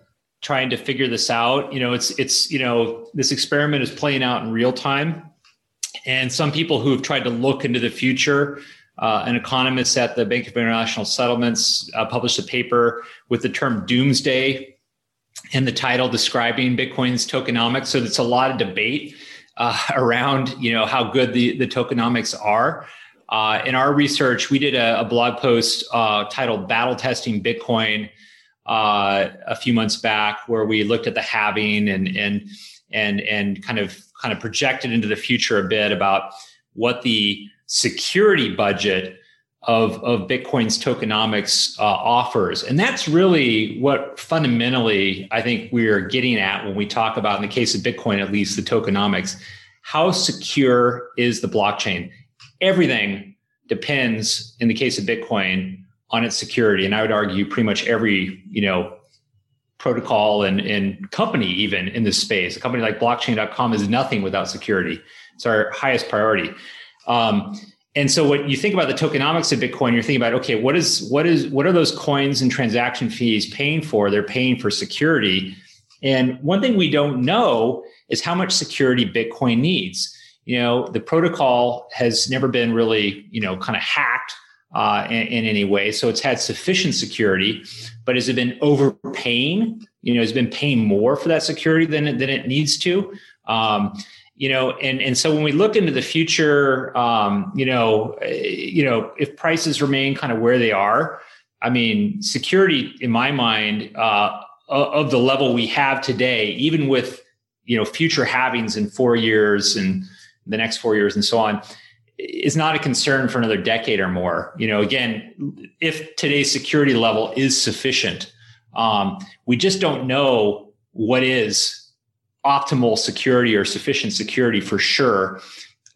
trying to figure this out. You know, it's it's you know this experiment is playing out in real time, and some people who have tried to look into the future. Uh, an economist at the Bank of International Settlements uh, published a paper with the term doomsday in the title describing Bitcoin's tokenomics. So it's a lot of debate uh, [laughs] around you know how good the the tokenomics are. Uh, in our research, we did a, a blog post uh, titled "Battle Testing Bitcoin." uh, a few months back where we looked at the halving and and and and kind of kind of projected into the future a bit about what the security budget of, of Bitcoin's tokenomics uh, offers. And that's really what fundamentally I think we're getting at when we talk about, in the case of Bitcoin, at least the tokenomics. How secure is the blockchain? Everything depends, in the case of Bitcoin, on its security. And I would argue pretty much every, you know, protocol and, and company even in this space. A company like blockchain.com is nothing without security. It's our highest priority. Um, and so what you think about the tokenomics of Bitcoin, you're thinking about, okay, what is what is what are those coins and transaction fees paying for? They're paying for security. And one thing we don't know is how much security Bitcoin needs. You know, the protocol has never been really, you know, kind of hacked uh, in, in, any way. So it's had sufficient security, but has it been overpaying? You know, has been paying more for that security than, than it needs to? Um, you know and and so when we look into the future um, you know you know if prices remain kind of where they are i mean security in my mind uh, of the level we have today even with you know future halvings in four years and the next four years and so on is not a concern for another decade or more. You know again if today's security level is sufficient um, we just don't know what is optimal security or sufficient security for sure.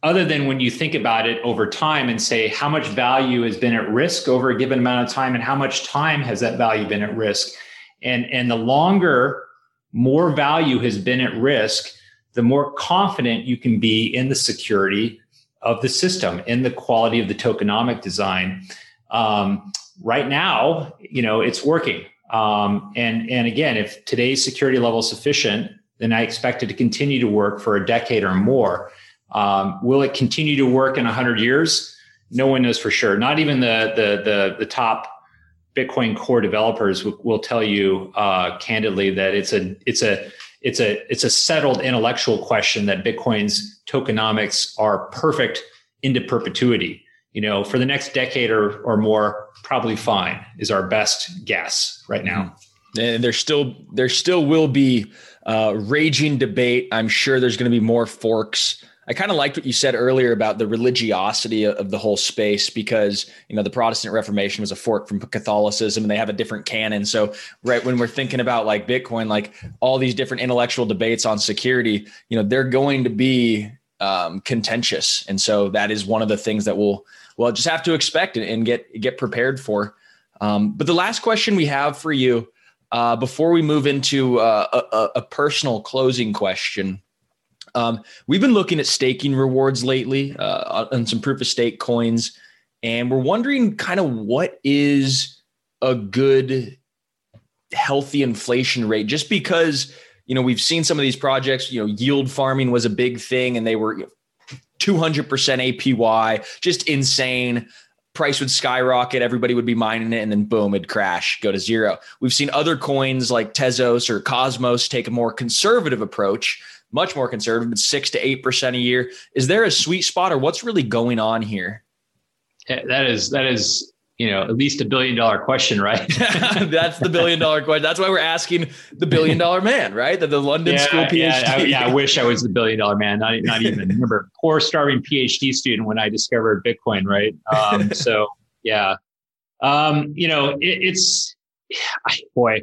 Other than when you think about it over time and say how much value has been at risk over a given amount of time and how much time has that value been at risk? And and the longer more value has been at risk the more confident you can be in the security of the system in the quality of the tokenomic design. Um, right now you know it's working. Um, and and again if today's security level is sufficient then I expect it to continue to work for a decade or more. Um, will it continue to work in 100 years? No one knows for sure. Not even the the the, the top Bitcoin core developers will, will tell you uh, candidly that it's a it's a it's a it's a settled intellectual question that Bitcoin's tokenomics are perfect into perpetuity. You know, for the next decade or or more, probably fine is our best guess right now. And there still there still will be uh, raging debate. I'm sure there's going to be more forks. I kind of liked what you said earlier about the religiosity of the whole space because you know the Protestant Reformation was a fork from Catholicism and they have a different canon. So right when we're thinking about like Bitcoin, like all these different intellectual debates on security, you know they're going to be um, contentious, and so that is one of the things that we'll well just have to expect and get get prepared for. Um, but the last question we have for you uh, before we move into uh, a, a, personal closing question, um, we've been looking at staking rewards lately uh, on some proof of stake coins, and we're wondering kind of what is a good, healthy inflation rate. Just because you know we've seen some of these projects, you know, yield farming was a big thing, and they were 200% APY, just insane price would skyrocket, everybody would be mining it, and then boom, it'd crash, go to zero. We've seen other coins like Tezos or Cosmos take a more conservative approach, much more conservative, six to eight percent a year. Is there a sweet spot, or what's really going on here? That is that is you know, at least a billion dollar question, right? [laughs] That's the billion dollar question. That's why we're asking the billion dollar man, right? The, the London yeah, School PhD. Yeah I, yeah, I wish I was the billion dollar man. Not, [laughs] not even remember poor starving PhD student when I discovered Bitcoin, right? Um, [laughs] so yeah, um, you know, it, it's boy,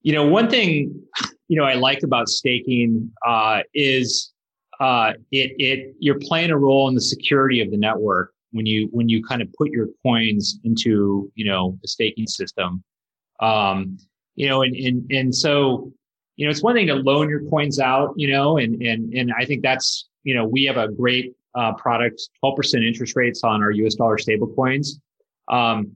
you know, one thing you know I like about staking uh, is uh, it it you're playing a role in the security of the network when you when you kind of put your coins into you know a staking system. Um you know and and and so you know it's one thing to loan your coins out you know and and and i think that's you know we have a great uh, product 12% interest rates on our us dollar stable coins. Um,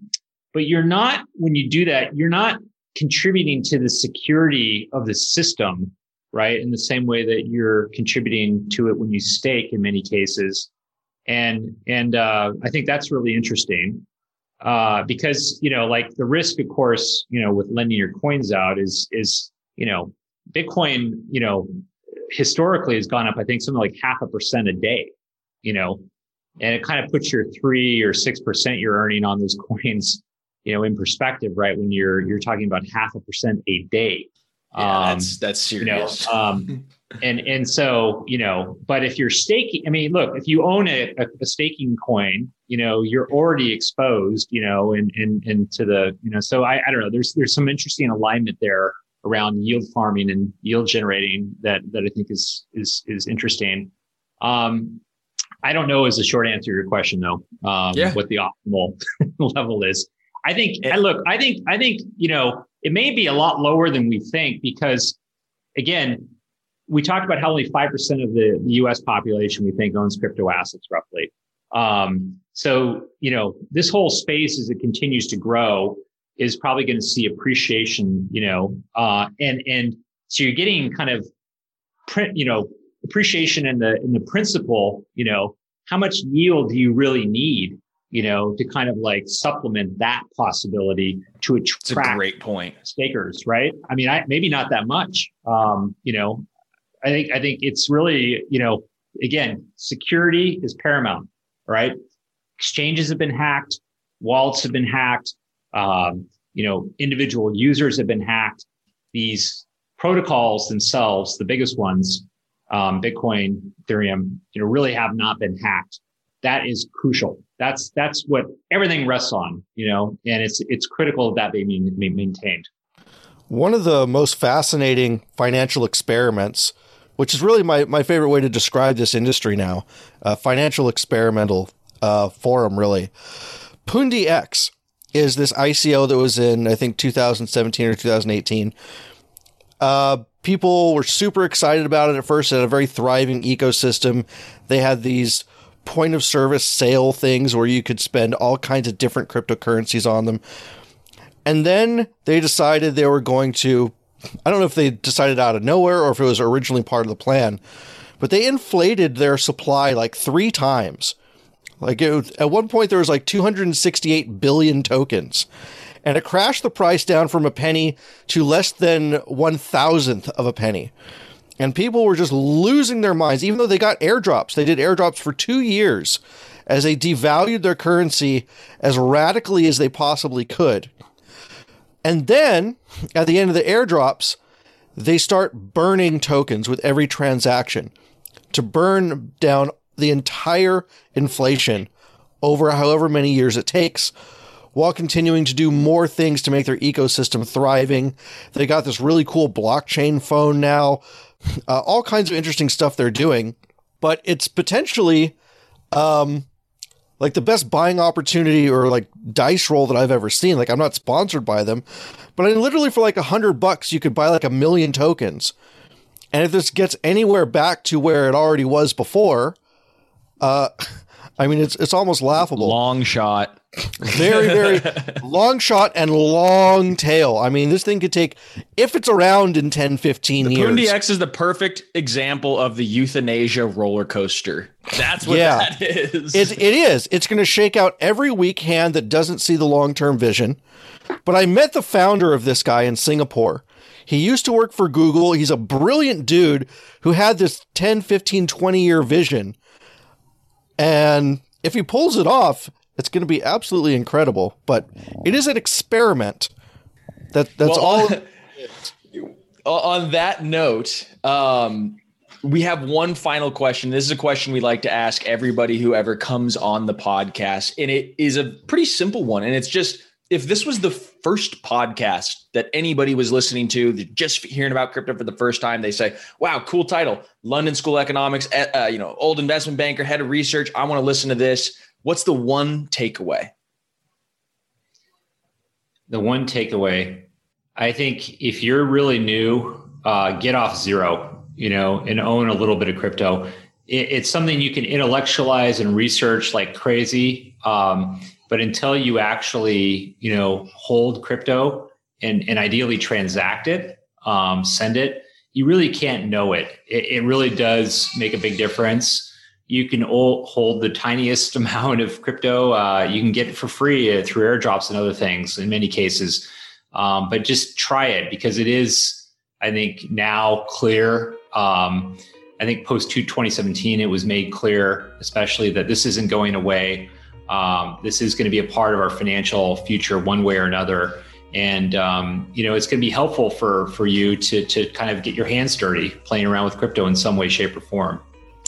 but you're not when you do that you're not contributing to the security of the system right? In the same way that you're contributing to it when you stake in many cases and and uh, I think that's really interesting uh, because you know, like the risk, of course, you know, with lending your coins out is is you know, Bitcoin, you know, historically has gone up. I think something like half a percent a day. You know, and it kind of puts your three or six percent you're earning on those [laughs] coins you know, in perspective, right? When you're you're talking about half a percent a day. Yeah, um, that's that's serious. You know, um, [laughs] and and so you know, but if you're staking, I mean, look, if you own a, a, staking coin, you know, you're already exposed, you know, and and into the, you know, so I, I don't know. There's there's some interesting alignment there around yield farming and yield generating that that I think is is is interesting. Um, I don't know is the short answer to your question though. Um, yeah. what the optimal [laughs] level is. I think I look, I think I think, you know, it may be a lot lower than we think because again, we talked about how only 5% of the US population we think owns crypto assets roughly. Um, so, you know, this whole space as it continues to grow is probably going to see appreciation, you know, uh, and, and so you're getting kind of print, you know, appreciation in the, in the principle, you know, how much yield do you really need, you know, to kind of like supplement that possibility to attract It's a great point. stakers, right? I mean, I, maybe not that much. Um, you know, I think, I think it's really, you know, again, security is paramount, right? Exchanges have been hacked. Wallets have been hacked. Um, you know, individual users have been hacked. These protocols themselves, the biggest ones, um, Bitcoin, Ethereum, you know, really have not been hacked. That is crucial. That's that's what everything rests on, you know, and it's it's critical that they be maintained. One of the most fascinating financial experiments, which is really my, my favorite way to describe this industry now, uh, financial experimental uh, forum, really. Pundi X is this ICO that was in, I think, 2017 or 2018. Uh, people were super excited about it at first. It had a very thriving ecosystem. They had these point of service sale things where you could spend all kinds of different cryptocurrencies on them. And then they decided they were going to, I don't know if they decided out of nowhere or if it was originally part of the plan, but they inflated their supply like three times. Like it, at one point, there was like 268 billion tokens and it crashed the price down from a penny to less than one thousandth of a penny. And people were just losing their minds, even though they got airdrops. They did airdrops for two years as they devalued their currency as radically as they possibly could. And then at the end of the airdrops, they start burning tokens with every transaction to burn down the entire inflation over however many years it takes while continuing to do more things to make their ecosystem thriving. They got this really cool blockchain phone now, uh, all kinds of interesting stuff they're doing, but it's potentially um, like the best buying opportunity or like dice roll that I've ever seen. Like I'm not sponsored by them, but I literally for like a hundred bucks, you could buy like a million tokens. And if this gets anywhere back to where it already was before, uh, [laughs] I mean, it's it's almost laughable. Long shot. Very, very [laughs] long shot and long tail. I mean, this thing could take, if it's around in 10, 15 the years. Pundi X is the perfect example of the euthanasia roller coaster. That's what yeah, that is. It, it is. It's going to shake out every weak hand that doesn't see the long term vision. But I met the founder of this guy in Singapore. He used to work for Google. He's a brilliant dude who had this 10, 15, 20 year vision and if he pulls it off, it's going to be absolutely incredible. But it is an experiment. That that's well, all. [laughs] on that note, um, we have one final question. This is a question we like to ask everybody who ever comes on the podcast, and it is a pretty simple one. And it's just if this was the first podcast that anybody was listening to, just hearing about crypto for the first time, they say, "Wow, cool title, London School Economics, eh, uh, you know, old investment banker, head of research. I want to listen to this." What's the one takeaway? The one takeaway, I think, if you're really new, uh, get off zero, you know, and own a little bit of crypto. It, it's something you can intellectualize and research like crazy. Um, but until you actually, you know, hold crypto and, and ideally transact it, um, send it, you really can't know it. it. It really does make a big difference. You can hold the tiniest [laughs] amount of crypto. Uh, you can get it for free uh, through airdrops and other things in many cases. Um, but just try it because it is, I think, now clear. Um, I think post 2017, it was made clear, especially that this isn't going away Um, this is going to be a part of our financial future, one way or another. And um, you know, it's going to be helpful for for you to to kind of get your hands dirty playing around with crypto in some way, shape, or form.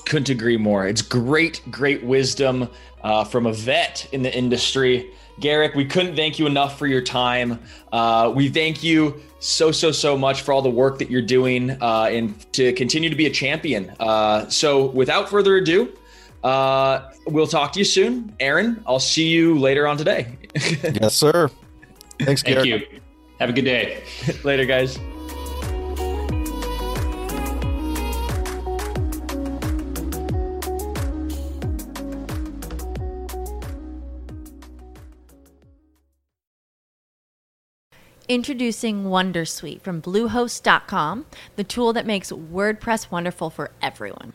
Couldn't agree more. It's great, great wisdom uh, from a vet in the industry. Garrick, we couldn't thank you enough for your time. Uh, we thank you so, so, so much for all the work that you're doing uh, and to continue to be a champion. Uh, so, without further ado, uh, we'll talk to you soon. Aaron, I'll see you later on today. [laughs] yes, sir. Thanks, Thank you. Have a good day. [laughs] later, guys. Introducing Wondersuite from Bluehost.com, the tool that makes WordPress wonderful for everyone.